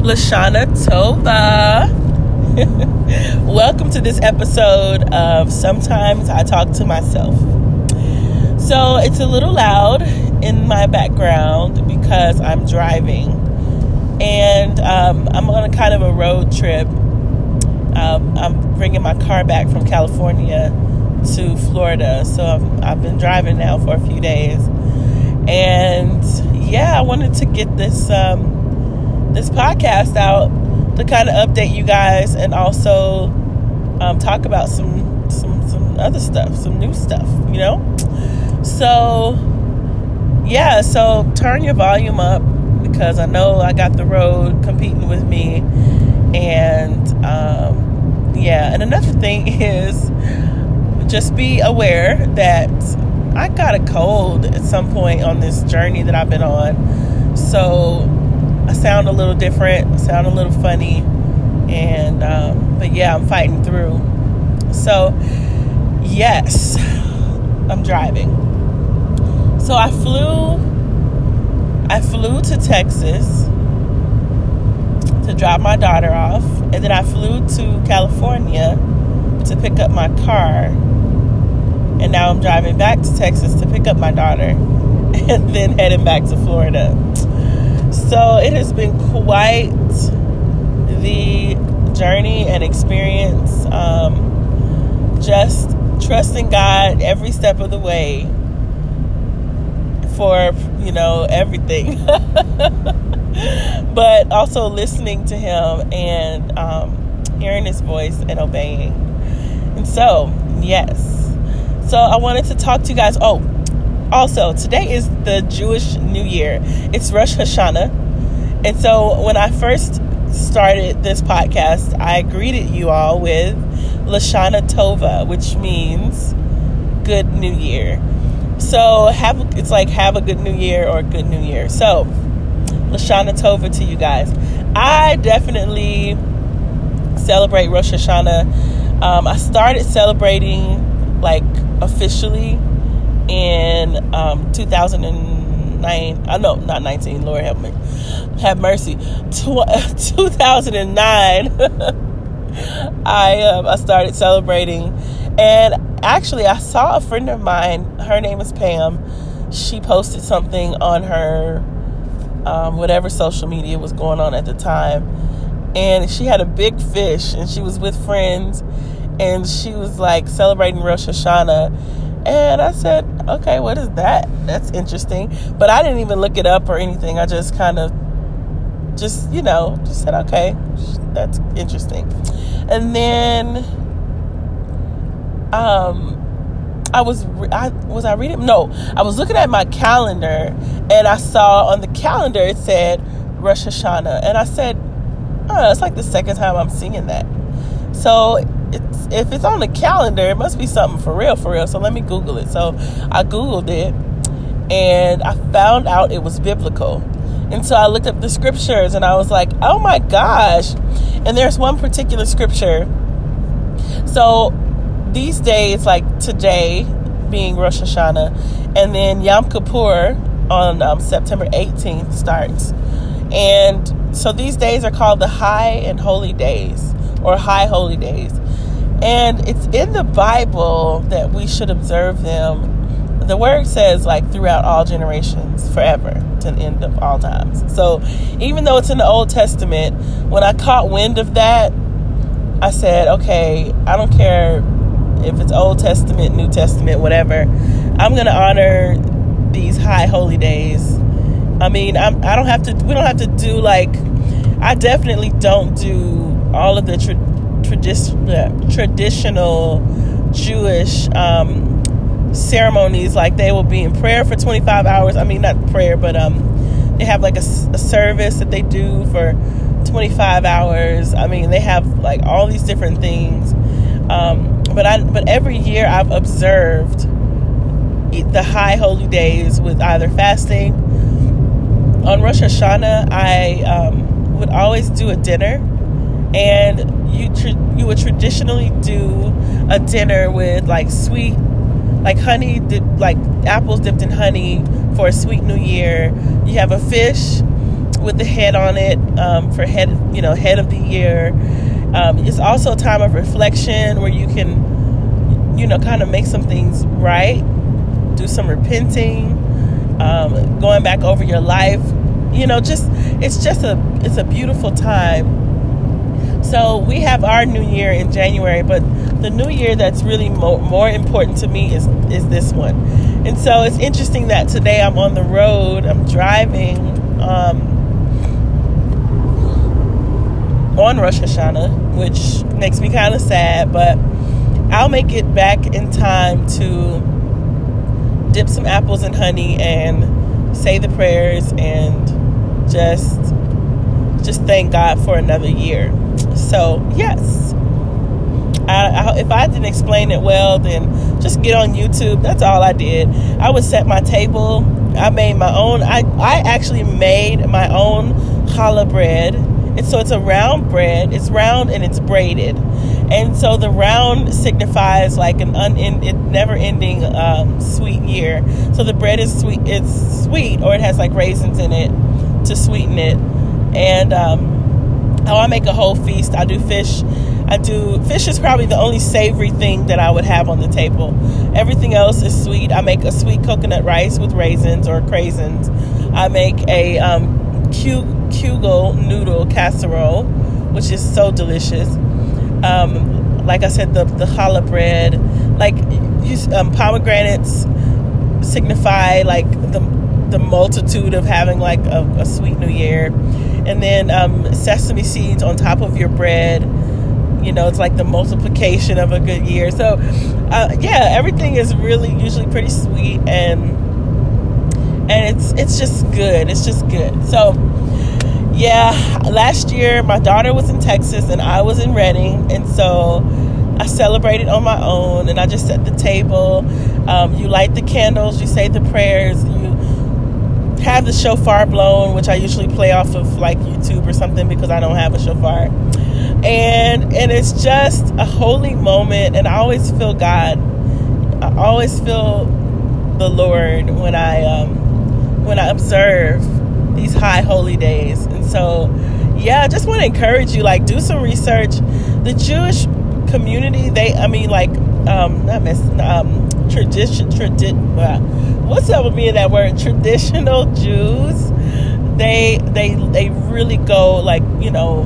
Lashana Tova. Welcome to this episode of Sometimes I Talk to Myself. So it's a little loud in my background because I'm driving and um, I'm on a kind of a road trip. Um, I'm bringing my car back from California to Florida, so i have been driving now for a few days. And yeah, I wanted to get this um, this podcast out to kind of update you guys and also um, talk about some some some other stuff, some new stuff, you know. So yeah, so turn your volume up because I know I got the road competing with me, and um, yeah. And another thing is just be aware that I got a cold at some point on this journey that I've been on. So I sound a little different, I sound a little funny, and um, but yeah, I'm fighting through. So yes, I'm driving. So I flew. I flew to Texas to drop my daughter off, and then I flew to California to pick up my car and now I'm driving back to Texas to pick up my daughter and then heading back to Florida. So it has been quite the journey and experience. Um, just trusting God every step of the way for, you know, everything. but also listening to Him and um, hearing His voice and obeying. And so, yes so I wanted to talk to you guys. Oh, also, today is the Jewish New Year. It's Rosh Hashanah. And so when I first started this podcast, I greeted you all with Lashana Tova, which means good new year. So have it's like have a good new year or good new year. So Lashana Tova to you guys. I definitely celebrate Rosh Hashanah. Um, I started celebrating like officially in um, 2009. I uh, know not 19. Lord help me, have mercy. Tw- 2009. I um, I started celebrating, and actually I saw a friend of mine. Her name is Pam. She posted something on her um, whatever social media was going on at the time, and she had a big fish, and she was with friends and she was like celebrating Rosh Hashanah. And I said, okay, what is that? That's interesting. But I didn't even look it up or anything. I just kind of, just, you know, just said, okay, that's interesting. And then, um, I was I was I reading no I was looking at my calendar and I saw on the calendar it said Rosh Hashanah and I said oh it's like the second time I'm seeing that so it's, if it's on the calendar, it must be something for real, for real. So let me Google it. So I Googled it and I found out it was biblical. And so I looked up the scriptures and I was like, oh my gosh. And there's one particular scripture. So these days, like today being Rosh Hashanah, and then Yom Kippur on um, September 18th starts. And so these days are called the high and holy days or high holy days. And it's in the Bible that we should observe them. The word says, like, throughout all generations, forever, to the end of all times. So, even though it's in the Old Testament, when I caught wind of that, I said, okay, I don't care if it's Old Testament, New Testament, whatever. I'm going to honor these high holy days. I mean, I'm, I don't have to, we don't have to do like, I definitely don't do all of the tradi- traditional Jewish um, ceremonies. Like they will be in prayer for 25 hours. I mean, not prayer, but um, they have like a, a service that they do for 25 hours. I mean, they have like all these different things. Um, but I, but every year I've observed the high holy days with either fasting. On Rosh Hashanah, I um, would always do a dinner, and you tr- you would traditionally do a dinner with like sweet like honey dip, like apples dipped in honey for a sweet new year you have a fish with the head on it um, for head, you know, head of the year. Um, it's also a time of reflection where you can, you know, kind of make some things right, do some repenting, um, going back over your life. You know, just it's just a it's a beautiful time. So we have our new year in January, but the new year that's really more, more important to me is is this one. And so it's interesting that today I'm on the road. I'm driving um, on Rosh Hashanah, which makes me kind of sad, but I'll make it back in time to dip some apples in honey and say the prayers and just just thank God for another year. So, yes. I, I, if I didn't explain it well, then just get on YouTube. That's all I did. I would set my table. I made my own. I, I actually made my own challah bread. And so it's a round bread. It's round and it's braided. And so the round signifies like an un- never ending um, sweet year. So the bread is sweet. It's sweet, or it has like raisins in it to sweeten it. And um, oh, I make a whole feast. I do fish I do fish is probably the only savory thing that I would have on the table. Everything else is sweet. I make a sweet coconut rice with raisins or craisins. I make a um, kugel noodle casserole, which is so delicious. Um, like I said, the the challah bread, like um, pomegranates signify like the the multitude of having like a, a sweet new year, and then um, sesame seeds on top of your bread. You know it's like the multiplication of a good year. So uh, yeah everything is really usually pretty sweet and and it's it's just good. It's just good. So yeah last year my daughter was in texas and i was in Redding, and so i celebrated on my own and i just set the table. Um, you light the candles you say the prayers have the shofar blown which i usually play off of like youtube or something because i don't have a shofar. And and it's just a holy moment and i always feel god. I always feel the lord when i um when i observe these high holy days. And so yeah i just want to encourage you like do some research. The jewish community they i mean like um not miss um tradition tradition what's up with me in that word traditional jews they they they really go like you know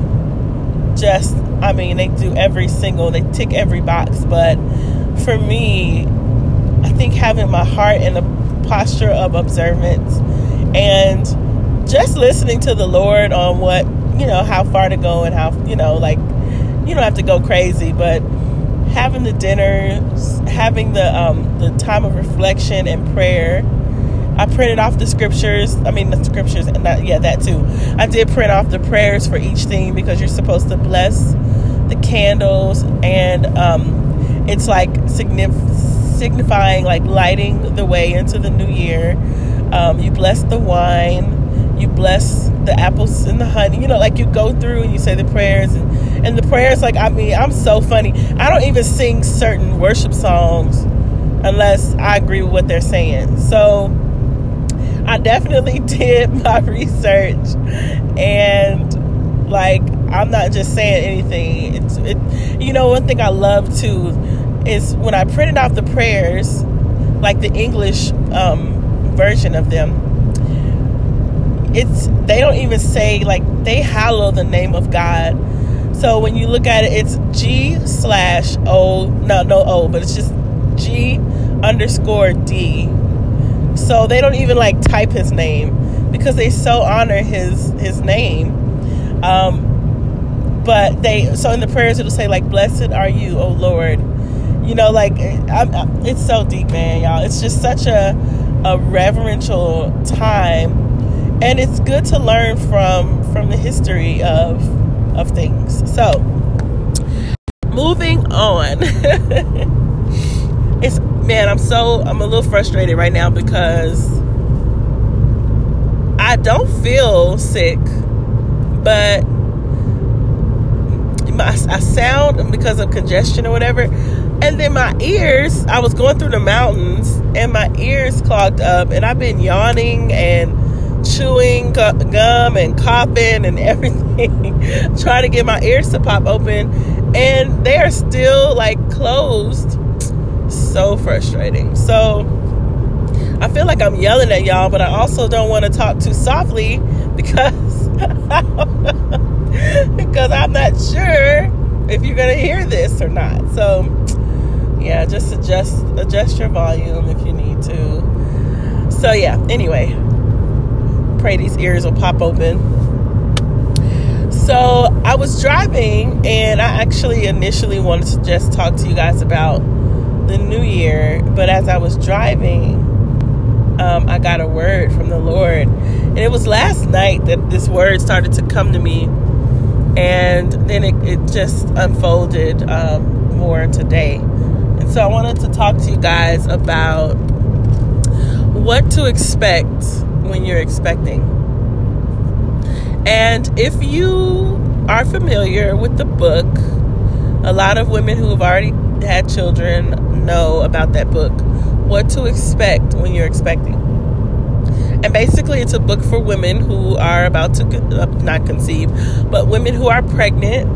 just, I mean, they do every single, they tick every box. But for me, I think having my heart in a posture of observance and just listening to the Lord on what, you know, how far to go and how, you know, like, you don't have to go crazy, but having the dinners, having the um, the time of reflection and prayer, I printed off the scriptures. I mean, the scriptures, and not, yeah, that too. I did print off the prayers for each theme because you're supposed to bless the candles, and um, it's like signif- signifying like lighting the way into the new year. Um, you bless the wine, you bless the apples and the honey. You know, like you go through and you say the prayers, and, and the prayers, like, I mean, I'm so funny. I don't even sing certain worship songs unless I agree with what they're saying. So, I definitely did my research and like I'm not just saying anything. It's it, you know one thing I love too is when I printed off the prayers, like the English um, version of them. It's they don't even say like they hallow the name of God. So when you look at it, it's G slash O no no O, but it's just G underscore D so they don't even like type his name because they so honor his his name. Um, but they so in the prayers it'll say like, "Blessed are you, O Lord." You know, like I'm, I'm, it's so deep, man, y'all. It's just such a a reverential time, and it's good to learn from from the history of of things. So, moving on. it's man, I'm so I'm a little frustrated right now because I don't feel sick, but my, I sound because of congestion or whatever. And then my ears, I was going through the mountains and my ears clogged up, and I've been yawning and chewing gum and coughing and everything, trying to get my ears to pop open, and they are still like closed. So frustrating. So I feel like I'm yelling at y'all, but I also don't want to talk too softly because because I'm not sure if you're gonna hear this or not. So yeah, just adjust adjust your volume if you need to. So yeah, anyway, pray these ears will pop open. So I was driving and I actually initially wanted to just talk to you guys about the new year, but as I was driving, um, I got a word from the Lord. And it was last night that this word started to come to me. And then it, it just unfolded um, more today. And so I wanted to talk to you guys about what to expect when you're expecting. And if you are familiar with the book, a lot of women who have already had children know about that book. What to expect when you're expecting. And basically, it's a book for women who are about to uh, not conceive, but women who are pregnant.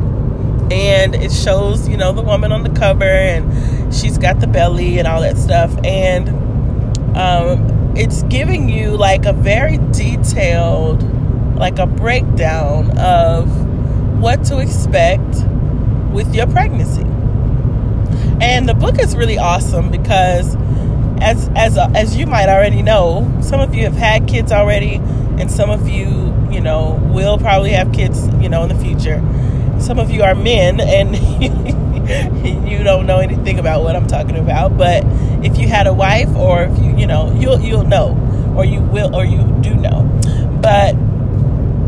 And it shows, you know, the woman on the cover, and she's got the belly and all that stuff. And um, it's giving you like a very detailed like a breakdown of what to expect with your pregnancy and the book is really awesome because as as uh, as you might already know some of you have had kids already and some of you you know will probably have kids you know in the future some of you are men and you don't know anything about what I'm talking about. But if you had a wife, or if you, you know, you'll you'll know, or you will, or you do know. But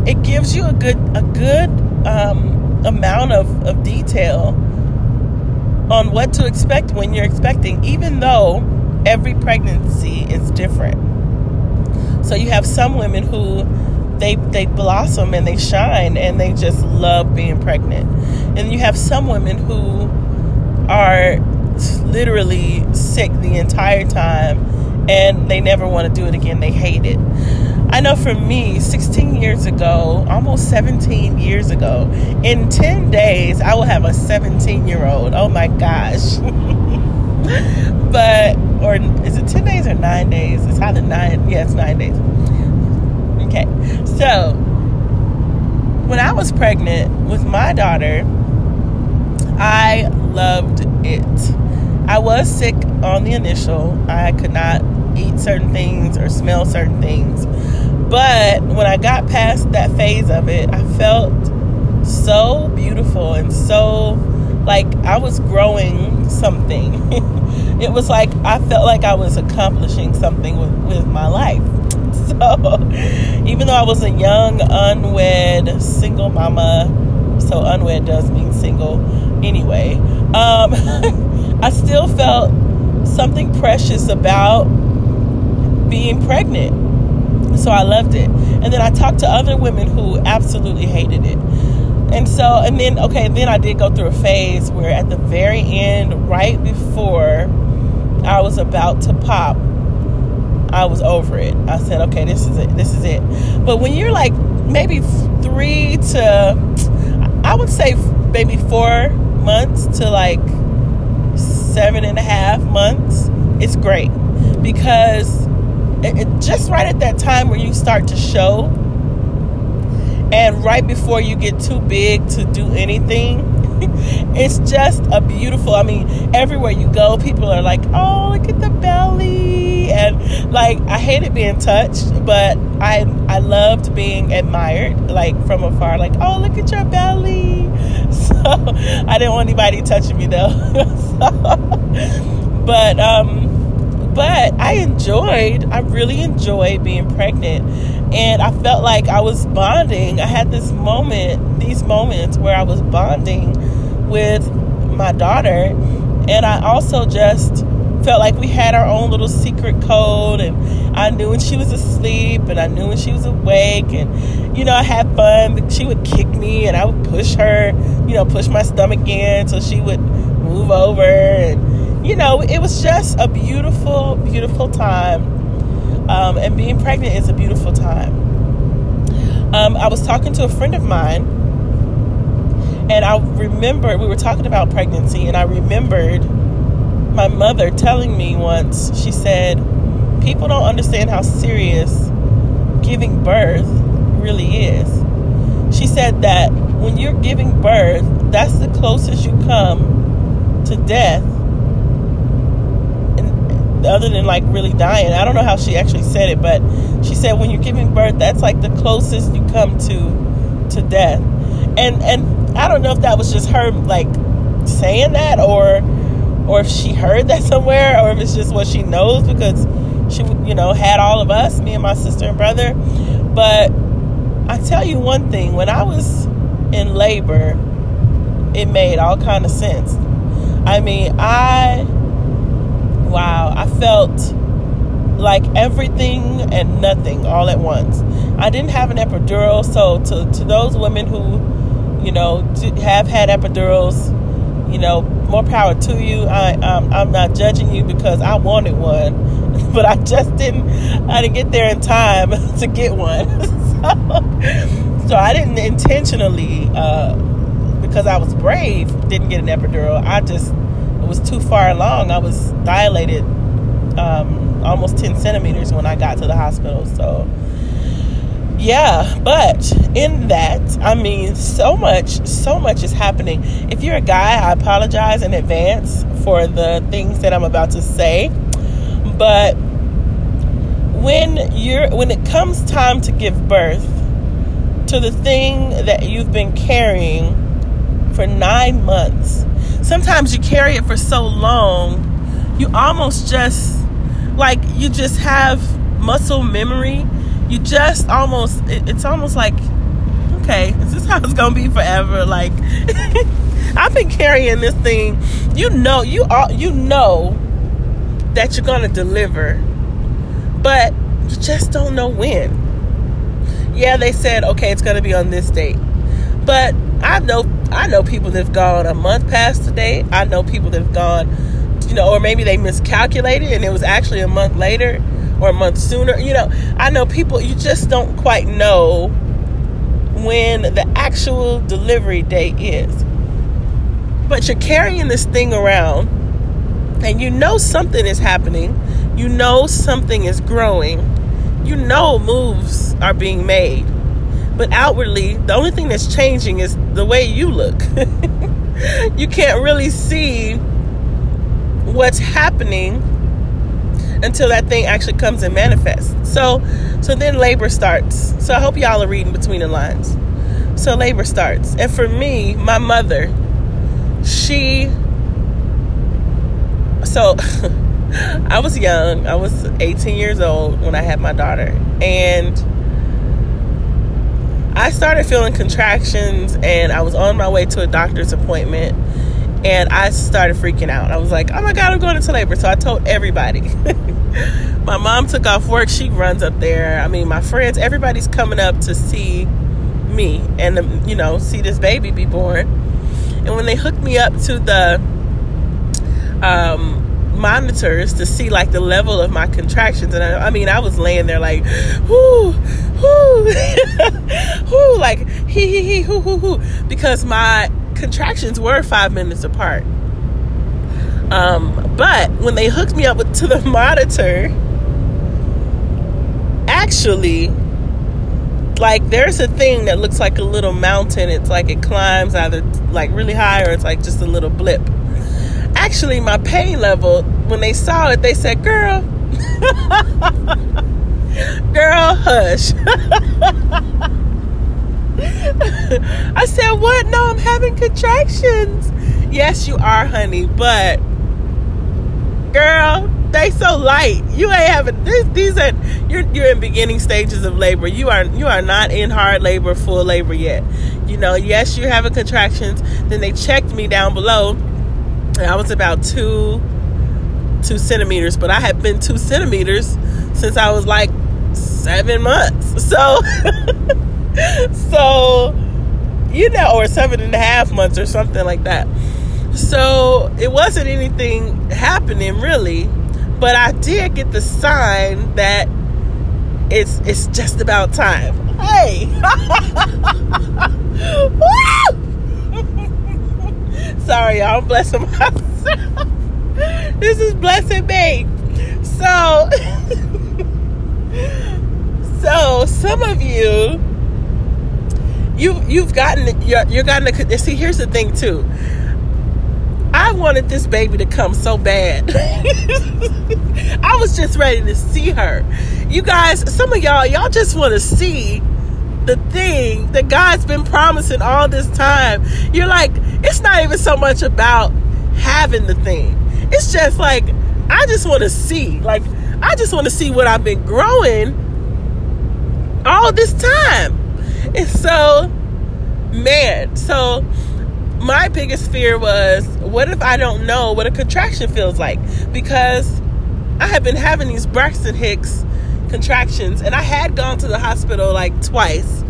it gives you a good a good um, amount of, of detail on what to expect when you're expecting, even though every pregnancy is different. So you have some women who they they blossom and they shine and they just love being pregnant. And you have some women who are literally sick the entire time and they never want to do it again. They hate it. I know for me, 16 years ago, almost 17 years ago, in 10 days, I will have a 17 year old. Oh my gosh. but, or is it 10 days or 9 days? It's either 9, yeah, it's 9 days. Okay, so when I was pregnant with my daughter, I loved it. I was sick on the initial. I could not eat certain things or smell certain things. But when I got past that phase of it, I felt so beautiful and so like I was growing something. it was like I felt like I was accomplishing something with, with my life. So even though I was a young, unwed, single mama, so unwed does mean single anyway, um, I still felt something precious about being pregnant. So I loved it. And then I talked to other women who absolutely hated it. And so, and then, okay, then I did go through a phase where at the very end, right before I was about to pop, I was over it. I said, okay, this is it. This is it. But when you're like maybe three to, I would say maybe four months to like seven and a half months, it's great because it, it, just right at that time where you start to show, and right before you get too big to do anything, it's just a beautiful. I mean, everywhere you go, people are like, "Oh, look at the belly," and like I hated being touched, but I I loved being admired, like from afar, like, "Oh, look at your belly." So I didn't want anybody touching me though. so, but um, but I enjoyed. I really enjoyed being pregnant, and I felt like I was bonding. I had this moment, these moments where I was bonding with my daughter. And I also just felt like we had our own little secret code and I knew when she was asleep and I knew when she was awake and you know I had fun she would kick me and I would push her you know push my stomach in so she would move over and you know it was just a beautiful beautiful time. Um, and being pregnant is a beautiful time. Um, I was talking to a friend of mine, and I remember we were talking about pregnancy, and I remembered my mother telling me once. She said, "People don't understand how serious giving birth really is." She said that when you're giving birth, that's the closest you come to death other than like really dying. I don't know how she actually said it, but she said when you're giving birth, that's like the closest you come to to death. And and I don't know if that was just her like saying that or or if she heard that somewhere or if it's just what she knows because she you know had all of us, me and my sister and brother. But I tell you one thing, when I was in labor, it made all kind of sense. I mean, I wow, I felt like everything and nothing all at once. I didn't have an epidural, so to, to those women who, you know, have had epidurals, you know, more power to you. I, um, I'm not judging you because I wanted one, but I just didn't. I didn't get there in time to get one, so, so I didn't intentionally, uh, because I was brave, didn't get an epidural. I just it was too far along. I was dilated um, almost 10 centimeters when I got to the hospital. So, yeah, but in that, I mean, so much, so much is happening. If you're a guy, I apologize in advance for the things that I'm about to say. But when you're when it comes time to give birth to the thing that you've been carrying for nine months sometimes you carry it for so long, you almost just like you just have muscle memory. You just almost it, it's almost like okay, is this how it's gonna be forever? Like I've been carrying this thing. You know, you are you know that you're gonna deliver, but you just don't know when. Yeah, they said okay, it's gonna be on this date, but I know I know people that've gone a month past the date. I know people that've gone, you know, or maybe they miscalculated and it was actually a month later or a month sooner. You know, I know people you just don't quite know when the actual delivery date is. But you're carrying this thing around and you know something is happening. You know something is growing. You know moves are being made but outwardly, the only thing that's changing is the way you look. you can't really see what's happening until that thing actually comes and manifests. So so then labor starts. So I hope y'all are reading between the lines. So labor starts. And for me, my mother, she so I was young. I was 18 years old when I had my daughter. And I started feeling contractions and I was on my way to a doctor's appointment and I started freaking out. I was like, oh my God, I'm going into labor. So I told everybody. my mom took off work. She runs up there. I mean, my friends, everybody's coming up to see me and, um, you know, see this baby be born. And when they hooked me up to the um, monitors to see like the level of my contractions, and I, I mean, I was laying there like, whoo, whoo, whoo, like hee hee hee, hoo hoo hoo, because my contractions were five minutes apart. Um, but when they hooked me up with, to the monitor, actually, like there's a thing that looks like a little mountain. It's like it climbs either like really high or it's like just a little blip. Actually my pain level when they saw it they said girl girl hush. I said what? No i'm having contractions. Yes you are honey but girl they so light. You ain't having this, these are you're, you're in beginning stages of labor. You are you are not in hard labor full labor yet. You know yes you're having contractions. Then they checked me down below. And I was about two two centimeters, but I had been two centimeters since I was like seven months. So so you know, or seven and a half months or something like that. So it wasn't anything happening really, but I did get the sign that it's it's just about time. hey. Sorry, y'all. I'm blessing myself. this is blessing me. So, so some of you, you you've gotten you're, you're gotten to see. Here's the thing too. Wanted this baby to come so bad. I was just ready to see her. You guys, some of y'all, y'all just want to see the thing that God's been promising all this time. You're like, it's not even so much about having the thing. It's just like, I just want to see. Like, I just want to see what I've been growing all this time. And so, man, so my biggest fear was what if I don't know what a contraction feels like? Because I have been having these Braxton Hicks contractions and I had gone to the hospital like twice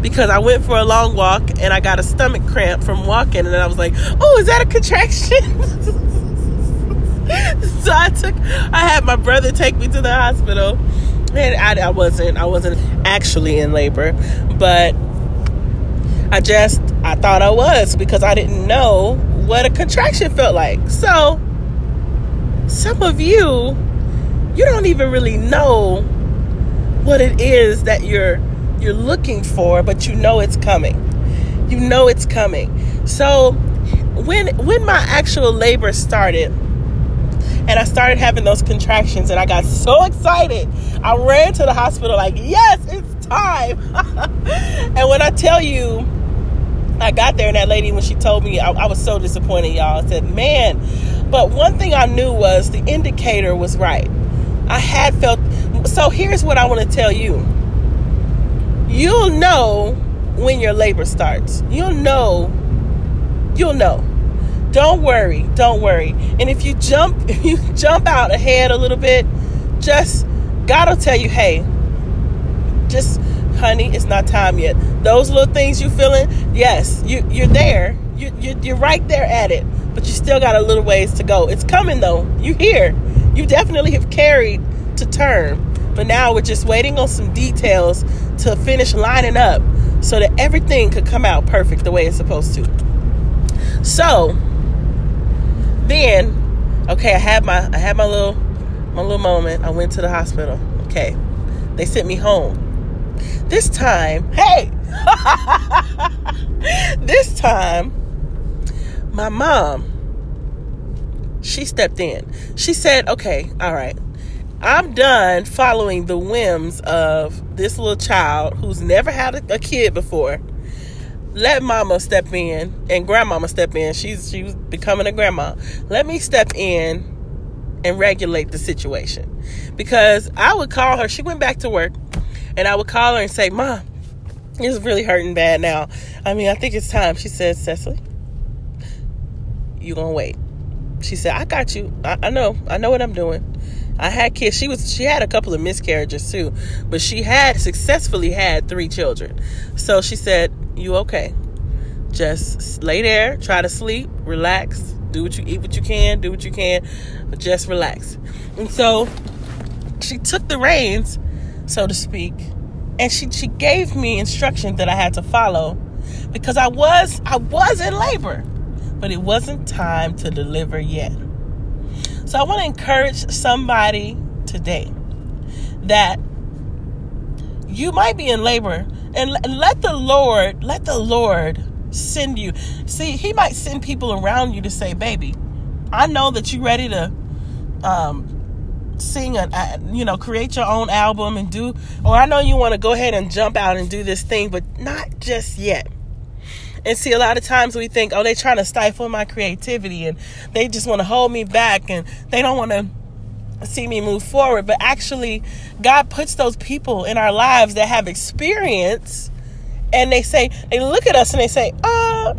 because I went for a long walk and I got a stomach cramp from walking and I was like, "Oh, is that a contraction?" so I took I had my brother take me to the hospital and I, I wasn't I wasn't actually in labor, but I just I thought I was because I didn't know what a contraction felt like. So some of you you don't even really know what it is that you're you're looking for, but you know it's coming. You know it's coming. So when when my actual labor started and I started having those contractions and I got so excited. I ran to the hospital like, "Yes, it's time." and when I tell you I got there and that lady, when she told me, I, I, was so disappointed, y'all. I said, man. But one thing I knew was the indicator was right. I had felt. So here's what I want to tell you you'll know when your labor starts. You'll know. You'll know. Don't worry. Don't worry. And if you jump, if you jump out ahead a little bit, just God will tell you, hey, just honey, it's not time yet. Those little things you feeling, yes, you you're there. You, you you're right there at it, but you still got a little ways to go. It's coming though. You here. You definitely have carried to term, but now we're just waiting on some details to finish lining up so that everything could come out perfect the way it's supposed to. So then, okay, I had my I had my little my little moment. I went to the hospital. Okay, they sent me home this time, hey, this time, my mom, she stepped in. She said, okay, all right, I'm done following the whims of this little child who's never had a, a kid before. Let mama step in and grandmama step in. She's she was becoming a grandma. Let me step in and regulate the situation. Because I would call her, she went back to work and I would call her and say, Mom, it's really hurting bad now. I mean, I think it's time. She said, Cecily, you gonna wait. She said, I got you. I, I know. I know what I'm doing. I had kids. She was she had a couple of miscarriages too, but she had successfully had three children. So she said, "You okay? Just lay there, try to sleep, relax, do what you eat, what you can, do what you can, but just relax." And so she took the reins so to speak. And she, she gave me instructions that I had to follow because I was I was in labor, but it wasn't time to deliver yet. So I want to encourage somebody today that you might be in labor and let the Lord, let the Lord send you. See, he might send people around you to say, "Baby, I know that you're ready to um, sing a, you know create your own album and do or i know you want to go ahead and jump out and do this thing but not just yet. And see a lot of times we think oh they're trying to stifle my creativity and they just want to hold me back and they don't want to see me move forward. But actually god puts those people in our lives that have experience and they say they look at us and they say uh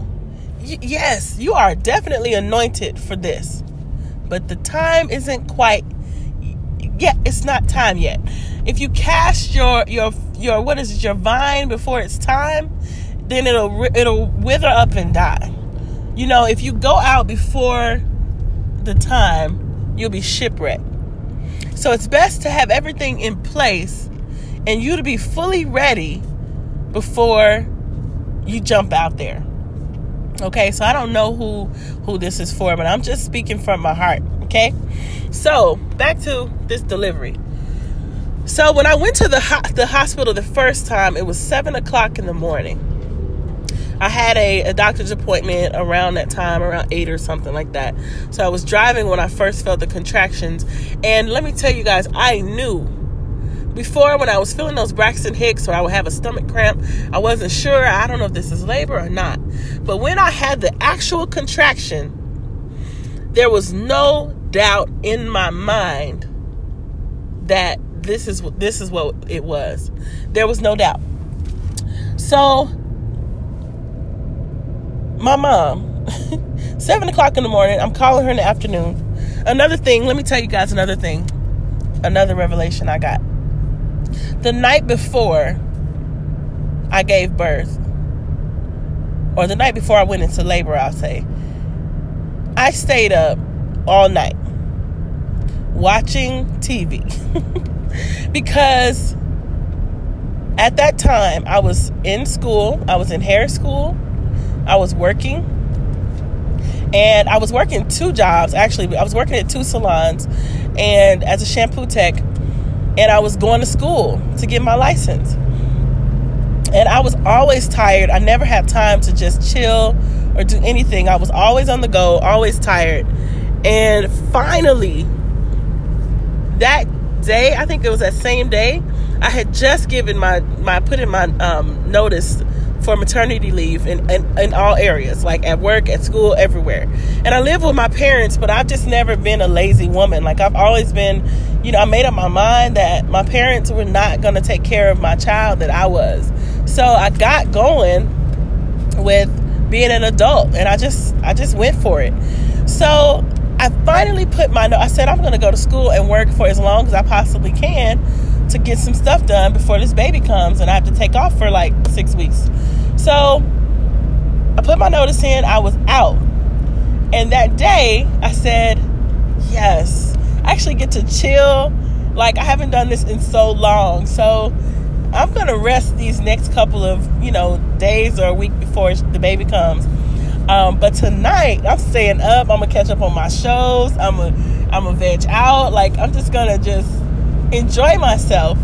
y- yes you are definitely anointed for this but the time isn't quite yet it's not time yet. If you cast your your your what is it your vine before it's time, then it'll it'll wither up and die. You know, if you go out before the time, you'll be shipwrecked. So it's best to have everything in place and you to be fully ready before you jump out there. Okay, so I don't know who who this is for, but I'm just speaking from my heart. Okay, so back to this delivery. So when I went to the ho- the hospital the first time, it was seven o'clock in the morning. I had a, a doctor's appointment around that time, around eight or something like that. So I was driving when I first felt the contractions, and let me tell you guys, I knew before when I was feeling those Braxton Hicks or I would have a stomach cramp, I wasn't sure. I don't know if this is labor or not. But when I had the actual contraction, there was no doubt in my mind that this is this is what it was. There was no doubt. So my mom, seven o'clock in the morning, I'm calling her in the afternoon. Another thing, let me tell you guys another thing, another revelation I got the night before I gave birth, or the night before I went into labor, I'll say, I stayed up all night watching TV because at that time I was in school, I was in hair school, I was working, and I was working two jobs actually. I was working at two salons and as a shampoo tech and I was going to school to get my license. And I was always tired. I never had time to just chill or do anything. I was always on the go, always tired. And finally, that day, I think it was that same day, I had just given my my put in my um, notice for maternity leave in, in, in, all areas, like at work, at school, everywhere. And I live with my parents, but I've just never been a lazy woman. Like I've always been, you know, I made up my mind that my parents were not going to take care of my child that I was. So I got going with being an adult and I just I just went for it. So I finally put my note. I said I'm going to go to school and work for as long as I possibly can to get some stuff done before this baby comes and I have to take off for like 6 weeks. So I put my notice in, I was out. And that day I said, yes, I actually get to chill. Like I haven't done this in so long. So I'm going to rest these next couple of, you know, days or a week before the baby comes. Um, but tonight I'm staying up. I'm gonna catch up on my shows. I'm gonna I'm gonna veg out. Like I'm just gonna just enjoy myself.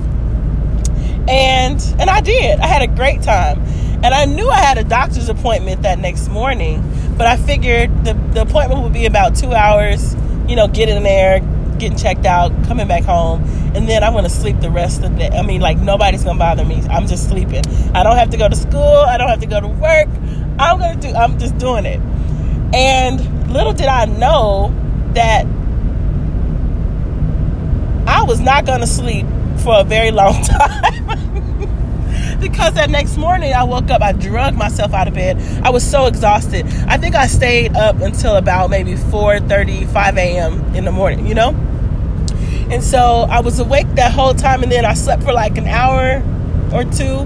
And and I did. I had a great time. And I knew I had a doctor's appointment that next morning, but I figured the, the appointment would be about two hours, you know, getting there, getting checked out, coming back home, and then I'm gonna sleep the rest of the. I mean, like nobody's gonna bother me. I'm just sleeping. I don't have to go to school, I don't have to go to work. I'm gonna do I'm just doing it. And little did I know that I was not gonna sleep for a very long time because that next morning I woke up, I drugged myself out of bed. I was so exhausted. I think I stayed up until about maybe 4 5 a.m. in the morning, you know? And so I was awake that whole time and then I slept for like an hour or two,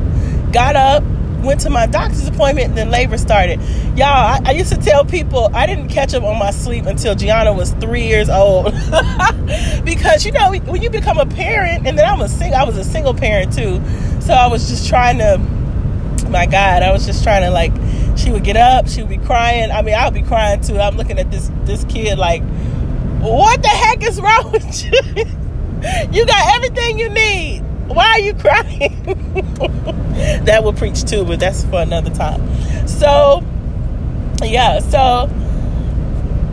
got up, went to my doctor's appointment, and then labor started. Y'all, I, I, used to tell people I didn't catch up on my sleep until Gianna was three years old, because you know when you become a parent, and then I'm a sing, I was a single parent too. So I was just trying to, my God, I was just trying to like, she would get up, she would be crying. I mean, I would be crying too. I'm looking at this this kid like, what the heck is wrong with you? you got everything you need. Why are you crying? that will preach too, but that's for another time. So, yeah, so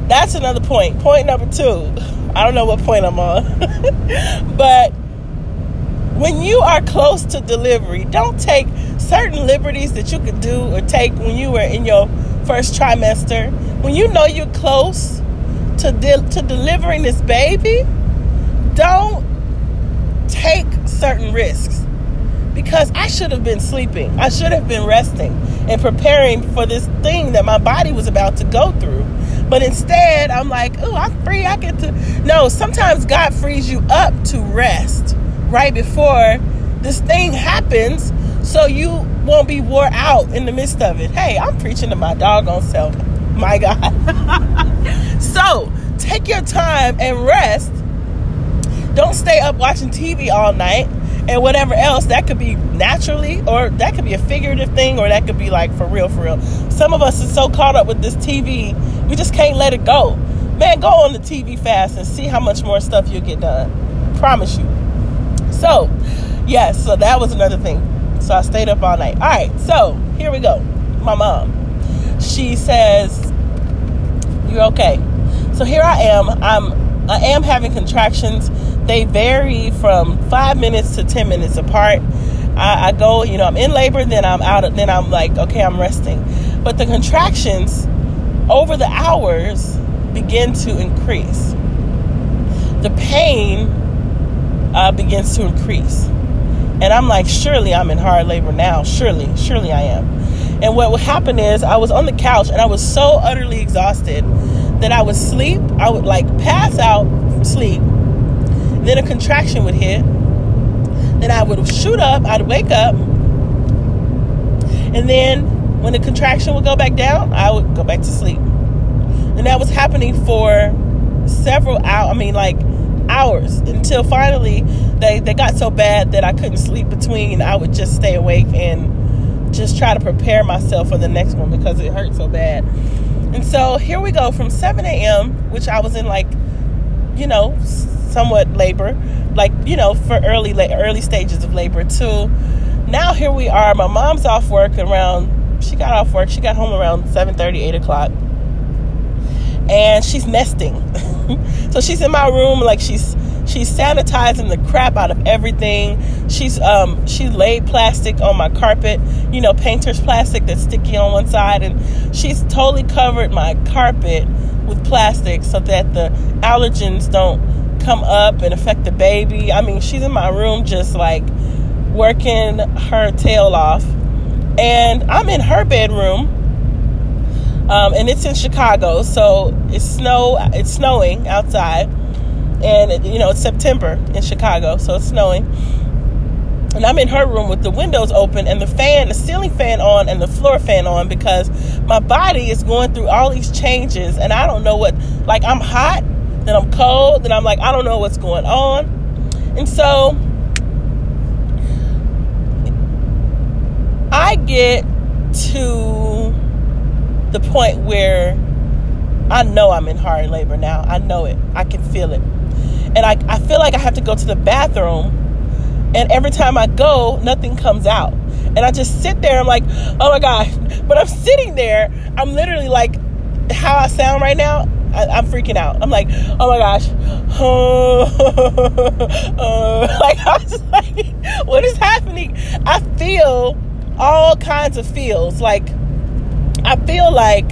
that's another point. Point number two. I don't know what point I'm on, but when you are close to delivery, don't take certain liberties that you could do or take when you were in your first trimester. When you know you're close to de- to delivering this baby, don't take certain risks because I should have been sleeping. I should have been resting and preparing for this thing that my body was about to go through. But instead, I'm like, oh, I'm free. I get to. No, sometimes God frees you up to rest right before this thing happens so you won't be wore out in the midst of it. Hey, I'm preaching to my doggone self. My God. so take your time and rest. Don't stay up watching TV all night and whatever else that could be naturally or that could be a figurative thing or that could be like for real for real some of us are so caught up with this tv we just can't let it go man go on the tv fast and see how much more stuff you'll get done promise you so yes so that was another thing. So i stayed up all night. All right so here we go. My mom. She says you're okay. So here i am. I'm i am having contractions. They vary from five minutes to 10 minutes apart. I, I go, you know, I'm in labor, then I'm out, of, then I'm like, okay, I'm resting. But the contractions over the hours begin to increase. The pain uh, begins to increase. And I'm like, surely I'm in hard labor now. Surely, surely I am. And what would happen is I was on the couch and I was so utterly exhausted that I would sleep. I would like pass out, sleep, then a contraction would hit. Then I would shoot up. I'd wake up. And then when the contraction would go back down, I would go back to sleep. And that was happening for several hours. I mean, like hours until finally they, they got so bad that I couldn't sleep between. I would just stay awake and just try to prepare myself for the next one because it hurt so bad. And so here we go from 7 a.m., which I was in like, you know, somewhat labor, like you know, for early early stages of labor too. Now here we are. My mom's off work around. She got off work. She got home around 7:30, 8 o'clock, and she's nesting. so she's in my room, like she's she's sanitizing the crap out of everything. She's um she laid plastic on my carpet, you know, painter's plastic that's sticky on one side, and she's totally covered my carpet with plastic so that the allergens don't come up and affect the baby. I mean, she's in my room just like working her tail off. And I'm in her bedroom. Um, and it's in Chicago, so it's snow. It's snowing outside, and it, you know it's September in Chicago, so it's snowing. And I'm in her room with the windows open and the fan, the ceiling fan on, and the floor fan on because my body is going through all these changes, and I don't know what. Like I'm hot, then I'm cold, then I'm like, I don't know what's going on. And so I get to the point where I know I'm in hard labor now. I know it. I can feel it. And I, I feel like I have to go to the bathroom. And every time I go, nothing comes out. And I just sit there. I'm like, oh my gosh. But I'm sitting there. I'm literally like, how I sound right now. I, am freaking out. I'm like, oh my gosh, uh, like I was like, what is happening? I feel all kinds of feels. Like I feel like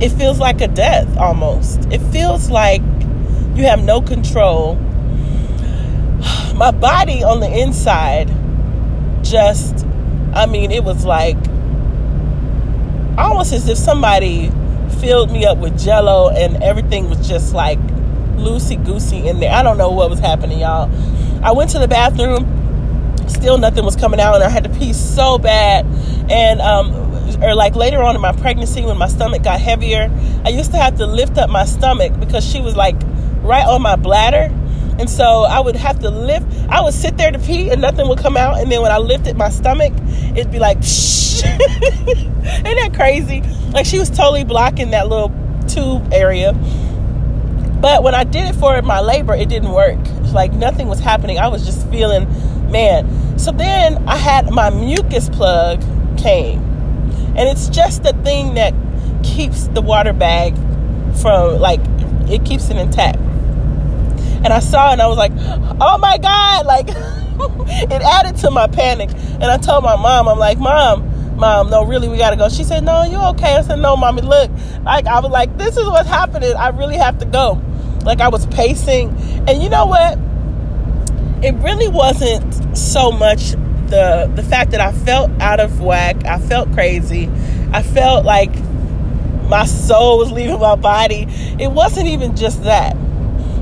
it feels like a death almost. It feels like you have no control. My body on the inside just, I mean, it was like almost as if somebody filled me up with jello and everything was just like loosey goosey in there. I don't know what was happening, y'all. I went to the bathroom, still nothing was coming out, and I had to pee so bad. And, um, or like later on in my pregnancy, when my stomach got heavier, I used to have to lift up my stomach because she was like right on my bladder. And so I would have to lift, I would sit there to pee and nothing would come out. And then when I lifted my stomach, it'd be like, shh. Ain't that crazy? Like she was totally blocking that little tube area. But when I did it for my labor, it didn't work. Like nothing was happening. I was just feeling, man. So then I had my mucus plug came. And it's just the thing that keeps the water bag from like it keeps it intact. And I saw it and I was like, oh my God, like it added to my panic. And I told my mom, I'm like, Mom, Mom, no, really, we gotta go. She said, No, you okay? I said, No, mommy, look. Like I was like, This is what's happening. I really have to go. Like I was pacing. And you know what? It really wasn't so much the the fact that I felt out of whack. I felt crazy. I felt like my soul was leaving my body. It wasn't even just that.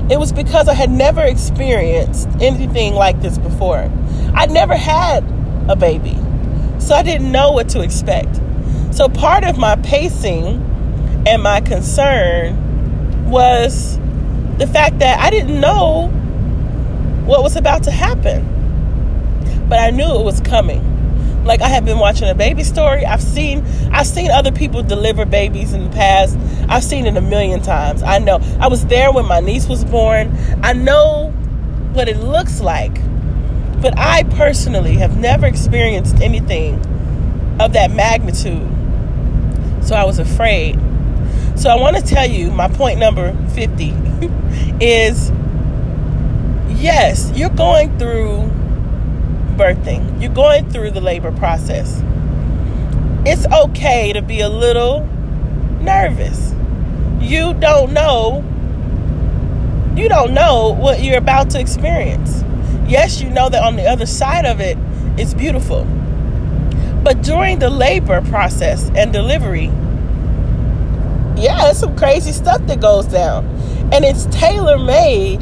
It was because I had never experienced anything like this before. I'd never had a baby. So I didn't know what to expect. So part of my pacing and my concern was the fact that I didn't know what was about to happen. But I knew it was coming. Like I have been watching a baby story. I've seen I've seen other people deliver babies in the past. I've seen it a million times. I know. I was there when my niece was born. I know what it looks like. But I personally have never experienced anything of that magnitude. So I was afraid. So I want to tell you my point number 50 is yes, you're going through birthing, you're going through the labor process. It's okay to be a little nervous. You don't know you don't know what you're about to experience. Yes, you know that on the other side of it, it's beautiful. But during the labor process and delivery, yeah, there's some crazy stuff that goes down. And it's tailor made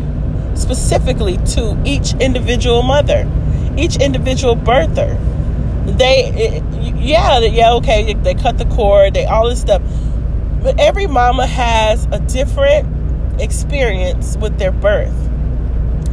specifically to each individual mother, each individual birther. They, it, yeah, yeah, okay, they cut the cord, they all this stuff. But every mama has a different experience with their birth.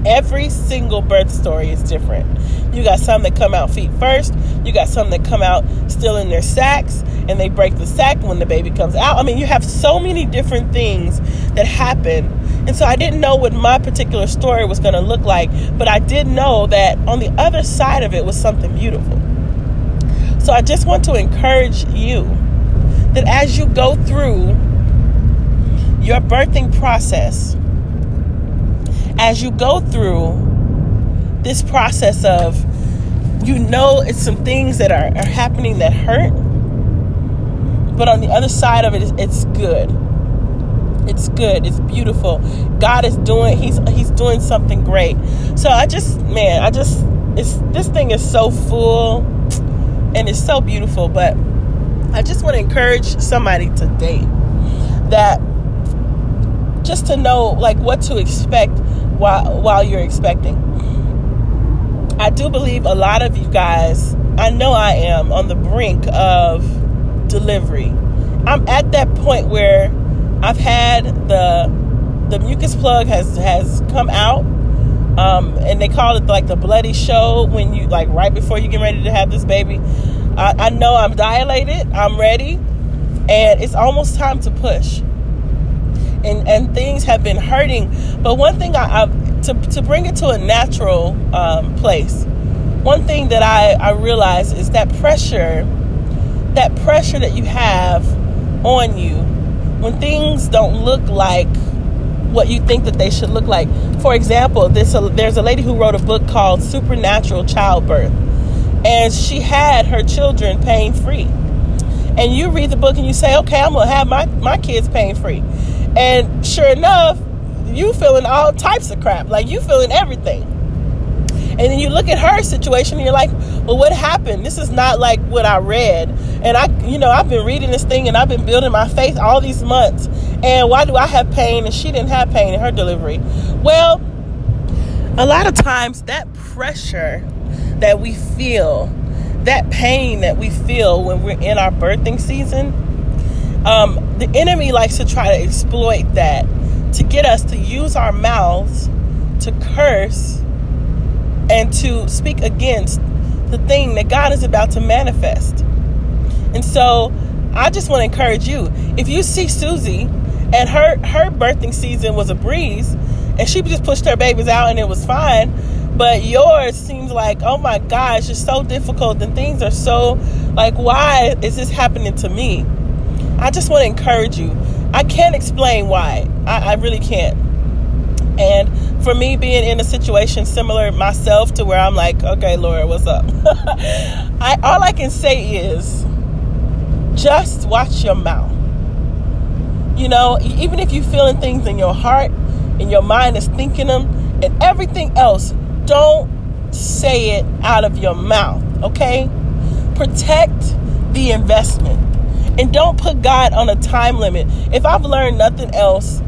Every single birth story is different. You got some that come out feet first. You got some that come out still in their sacks and they break the sack when the baby comes out. I mean, you have so many different things that happen. And so I didn't know what my particular story was going to look like, but I did know that on the other side of it was something beautiful. So I just want to encourage you that as you go through your birthing process, as you go through this process of, you know, it's some things that are, are happening that hurt, but on the other side of it, it's, it's good. It's good. It's beautiful. God is doing. He's He's doing something great. So I just, man, I just, it's this thing is so full, and it's so beautiful. But I just want to encourage somebody today that just to know like what to expect while while you're expecting. I do believe a lot of you guys, I know I am on the brink of delivery. I'm at that point where I've had the the mucus plug has has come out. Um, and they call it like the bloody show when you like right before you get ready to have this baby. I, I know I'm dilated, I'm ready, and it's almost time to push. And and things have been hurting, but one thing I, I to to bring it to a natural um, place. One thing that I I realize is that pressure, that pressure that you have on you when things don't look like what you think that they should look like. For example, this uh, there's a lady who wrote a book called Supernatural Childbirth, and she had her children pain free. And you read the book and you say, okay, I'm gonna have my my kids pain free, and sure enough, you feeling all types of crap, like you feeling everything. And then you look at her situation and you're like, well, what happened? This is not like what I read. And I, you know, I've been reading this thing and I've been building my faith all these months. And why do I have pain and she didn't have pain in her delivery? Well, a lot of times that pressure that we feel, that pain that we feel when we're in our birthing season, um, the enemy likes to try to exploit that to get us to use our mouths to curse and to speak against the thing that God is about to manifest. And so I just want to encourage you if you see Susie and her her birthing season was a breeze and she just pushed her babies out and it was fine but yours seems like oh my gosh it's so difficult and things are so like why is this happening to me? I just want to encourage you. I can't explain why. I, I really can't. And for me being in a situation similar myself to where i'm like okay laura what's up? I, all i can say is just watch your mouth you know, even if you're feeling things in your heart and your mind is thinking them and everything else, don't say it out of your mouth, okay? Protect the investment and don't put God on a time limit. If I've learned nothing else,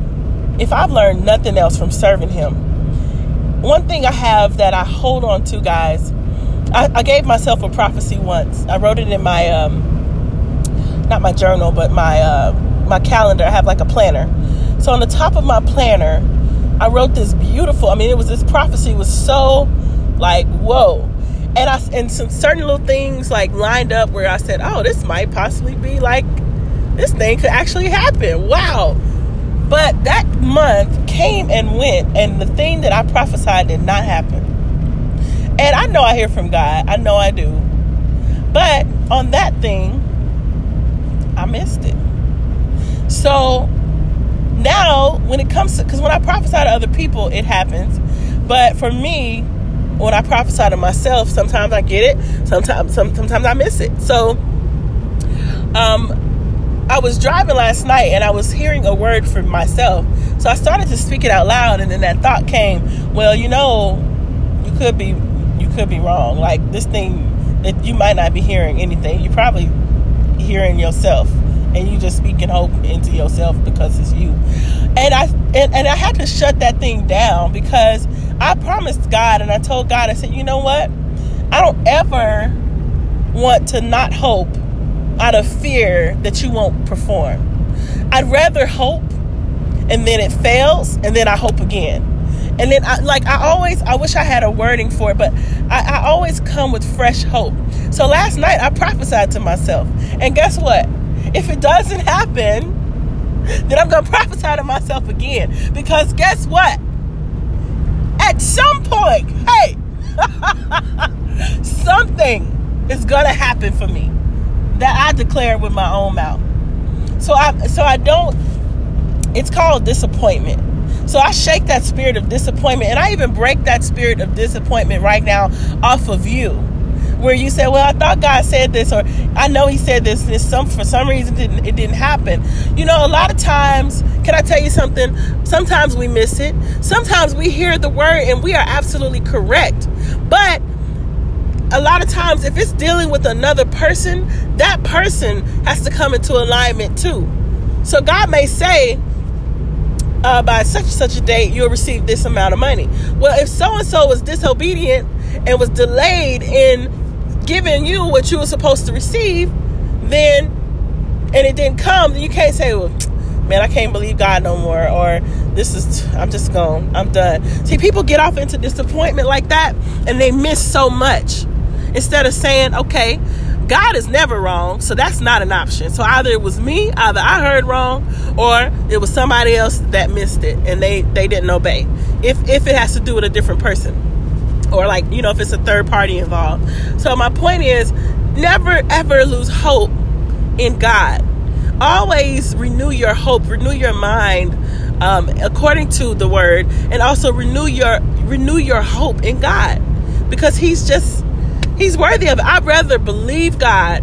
if I've learned nothing else from serving Him, one thing I have that I hold on to, guys, I, I gave myself a prophecy once. I wrote it in my, um, not my journal, but my, uh, my calendar. I have like a planner. So on the top of my planner, I wrote this beautiful. I mean, it was this prophecy was so like whoa, and I and some certain little things like lined up where I said, "Oh, this might possibly be like this thing could actually happen." Wow. But that month came and went, and the thing that I prophesied did not happen. And I know I hear from God. I know I do. But on that thing, I missed it. So now, when it comes to, because when I prophesy to other people, it happens. But for me, when I prophesy to myself, sometimes I get it, sometimes some, sometimes I miss it. So, um, I was driving last night and I was hearing a word for myself. So I started to speak it out loud, and then that thought came, well, you know, you could be you could be wrong. Like this thing that you might not be hearing anything. You're probably hearing yourself and you just speaking hope into yourself because it's you. And I and, and I had to shut that thing down because I promised God and I told God, I said, you know what? I don't ever want to not hope out of fear that you won't perform. I'd rather hope and then it fails and then I hope again. And then I like I always I wish I had a wording for it, but I, I always come with fresh hope. So last night I prophesied to myself. And guess what? If it doesn't happen, then I'm gonna prophesy to myself again. Because guess what? At some point, hey, something is gonna happen for me that I declare with my own mouth. So I so I don't it's called disappointment. So I shake that spirit of disappointment and I even break that spirit of disappointment right now off of you. Where you say, "Well, I thought God said this," or "I know He said this." This some for some reason didn't, it didn't happen. You know, a lot of times, can I tell you something? Sometimes we miss it. Sometimes we hear the word and we are absolutely correct, but a lot of times if it's dealing with another person that person has to come into alignment too so god may say uh, by such and such a date you'll receive this amount of money. Well if so and so was disobedient and was delayed in giving you what you were supposed to receive then and it didn't come then you can't say well man i can't believe god no more or this is i'm just gone i'm done. See people get off into disappointment like that and they miss so much. Instead of saying, okay, God is never wrong, so that's not an option. So either it was me, either I heard wrong, or it was somebody else that missed it and they they didn't obey. If if it has to do with a different person, or like you know if it's a third party involved. So my point is, never ever lose hope in God. Always renew your hope, renew your mind um, according to the Word, and also renew your renew your hope in God because He's just He's worthy of it. I'd rather believe God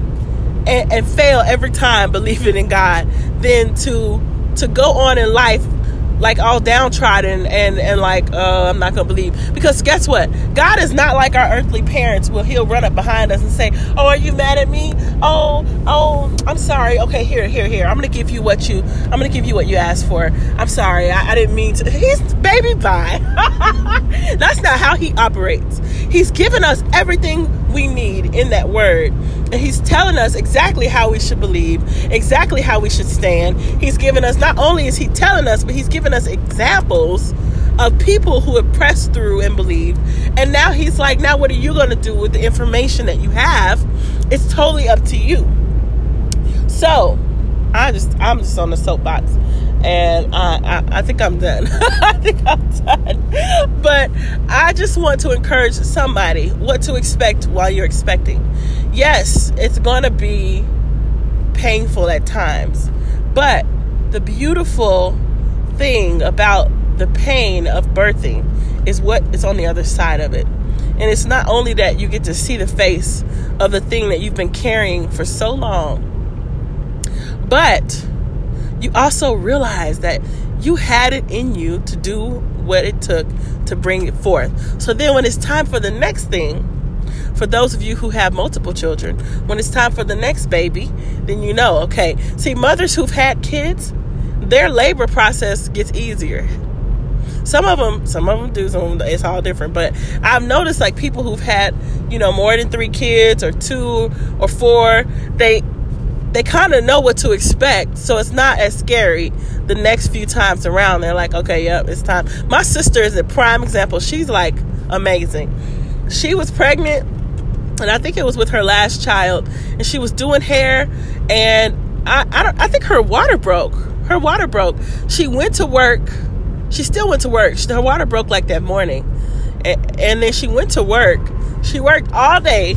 and, and fail every time believing in God than to to go on in life like all downtrodden and and like uh, I'm not gonna believe. Because guess what? God is not like our earthly parents where he'll run up behind us and say oh are you mad at me? Oh oh I'm sorry. Okay here here here. I'm gonna give you what you I'm gonna give you what you asked for. I'm sorry. I, I didn't mean to. He's baby bye. That's not how he operates. He's given us everything we need in that word and he's telling us exactly how we should believe, exactly how we should stand. He's given us, not only is he telling us, but he's given us examples of people who have pressed through and believed. And now he's like, now what are you going to do with the information that you have? It's totally up to you. So, I just, I'm just on the soapbox and I, I, I, think I'm done. I think I'm done. But I just want to encourage somebody what to expect while you're expecting. Yes, it's going to be painful at times, but the beautiful thing about the pain of birthing is what is on the other side of it. And it's not only that you get to see the face of the thing that you've been carrying for so long, but you also realize that you had it in you to do what it took to bring it forth. So then, when it's time for the next thing, for those of you who have multiple children, when it's time for the next baby, then you know, okay. See, mothers who've had kids, their labor process gets easier. Some of them, some of them do, some them, it's all different. But I've noticed like people who've had, you know, more than three kids or two or four, they they kind of know what to expect, so it's not as scary the next few times around. They're like, okay, yep, it's time. My sister is a prime example. She's like amazing. She was pregnant and I think it was with her last child, and she was doing hair, and I I, I think her water broke. Her water broke. She went to work. She still went to work. Her water broke like that morning, and, and then she went to work. She worked all day.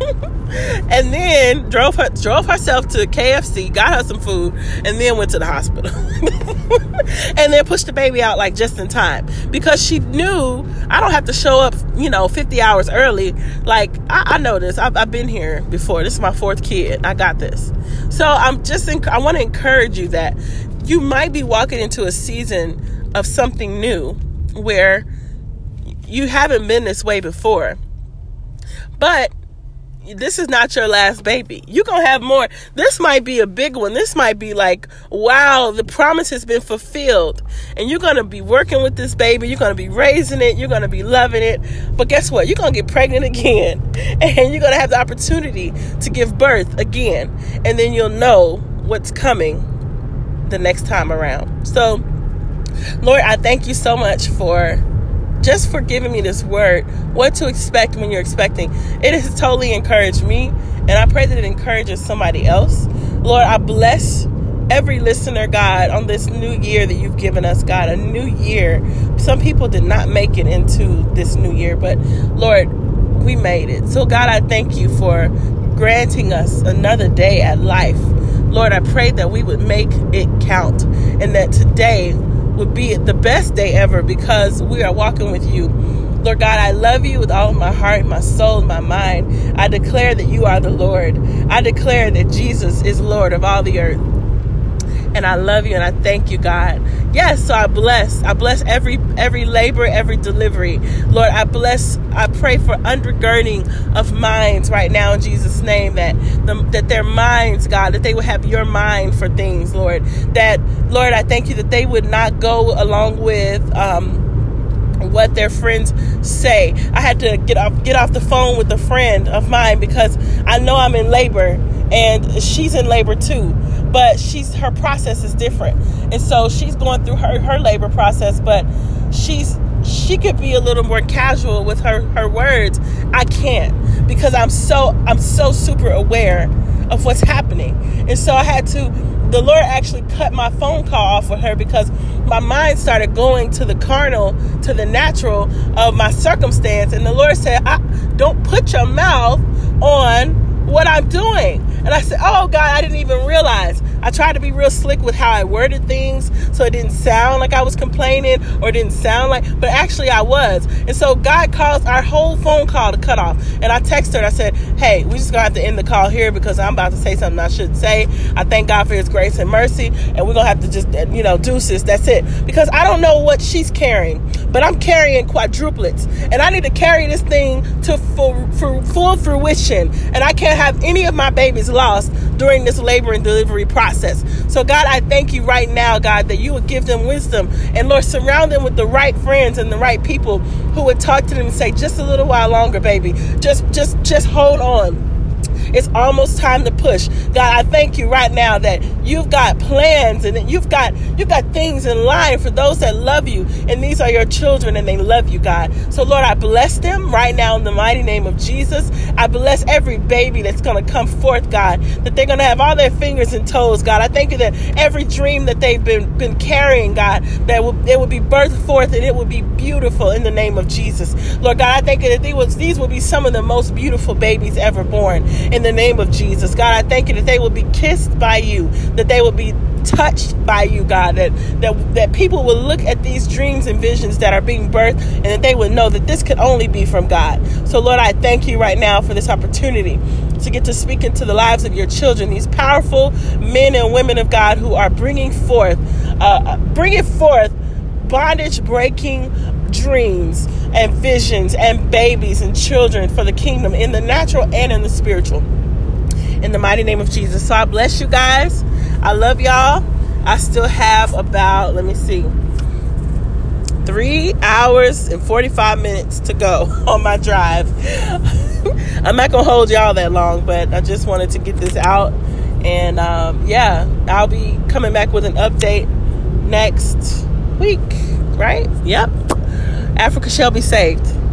and then drove her drove herself to KFC, got her some food, and then went to the hospital. and then pushed the baby out like just in time because she knew I don't have to show up, you know, 50 hours early. Like I, I know this. I've, I've, been here before. This is my fourth kid. I got this. So I'm just I want to encourage you that you might be walking into a season of something new where you haven't been this way before. But this is not your last baby. You're going to have more. This might be a big one. This might be like, wow, the promise has been fulfilled. And you're going to be working with this baby. You're going to be raising it. You're going to be loving it. But guess what? You're going to get pregnant again. And you're going to have the opportunity to give birth again. And then you'll know what's coming the next time around. So, Lord, I thank you so much for just for giving me this word, what to expect when you're expecting. It has totally encouraged me, and I pray that it encourages somebody else. Lord, I bless every listener, God, on this new year that you've given us, God, a new year. Some people did not make it into this new year, but Lord, we made it. So, God, I thank you for granting us another day at life. Lord, I pray that we would make it count and that today would be the best day ever because we are walking with you. Lord God, I love you with all my heart, my soul, my mind. I declare that you are the Lord. I declare that Jesus is Lord of all the earth. And I love you and I thank you, God. Yes, so I bless. I bless every every labor, every delivery. Lord, I bless, I pray for undergirding of minds right now in Jesus' name that the, that their minds, God, that they would have your mind for things, Lord. That Lord, I thank you that they would not go along with um what their friends say. I had to get off get off the phone with a friend of mine because I know I'm in labor and she's in labor too. But she's her process is different. And so she's going through her her labor process, but she's she could be a little more casual with her her words. I can't because I'm so I'm so super aware of what's happening. And so I had to the Lord actually cut my phone call off with her because my mind started going to the carnal, to the natural of my circumstance. And the Lord said, Don't put your mouth on what I'm doing. And I said, Oh God, I didn't even realize. I tried to be real slick with how I worded things so it didn't sound like I was complaining or didn't sound like, but actually I was. And so God caused our whole phone call to cut off. And I texted her and I said, Hey, we just gonna have to end the call here because I'm about to say something I should say. I thank God for his grace and mercy. And we're gonna have to just, you know, deuces. That's it. Because I don't know what she's carrying, but I'm carrying quadruplets. And I need to carry this thing to full, full fruition. And I can't have any of my babies lost during this labor and delivery process. So, God, I thank you right now, God, that you would give them wisdom. And Lord, surround them with the right friends and the right people who would talk to them and say, just a little while longer, baby. Just, just, just hold on it's almost time to push. God, I thank you right now that you've got plans and that you've got you've got things in line for those that love you. And these are your children and they love you, God. So Lord, I bless them right now in the mighty name of Jesus. I bless every baby that's going to come forth, God, that they're going to have all their fingers and toes, God. I thank you that every dream that they've been been carrying, God, that will it will be birthed forth and it will be beautiful in the name of Jesus. Lord God, I thank you that these will, be some of the most beautiful babies ever born in the name of Jesus. God, I thank you that they will be kissed by you, that they will be touched by you, God, that, that, that people will look at these dreams and visions that are being birthed and that they will know that this could only be from God. So, Lord, I thank you right now for this opportunity to get to speak into the lives of your children, these powerful men and women of God who are bringing forth, uh, bringing forth bondage breaking dreams and visions and babies and children for the kingdom in the natural and in the spiritual. In the mighty name of Jesus. So I bless you guys. I love y'all. I still have about, let me see, three hours and 45 minutes to go on my drive. I'm not going to hold y'all that long, but I just wanted to get this out. And um, yeah, I'll be coming back with an update next week, right? Yep. Africa shall be saved.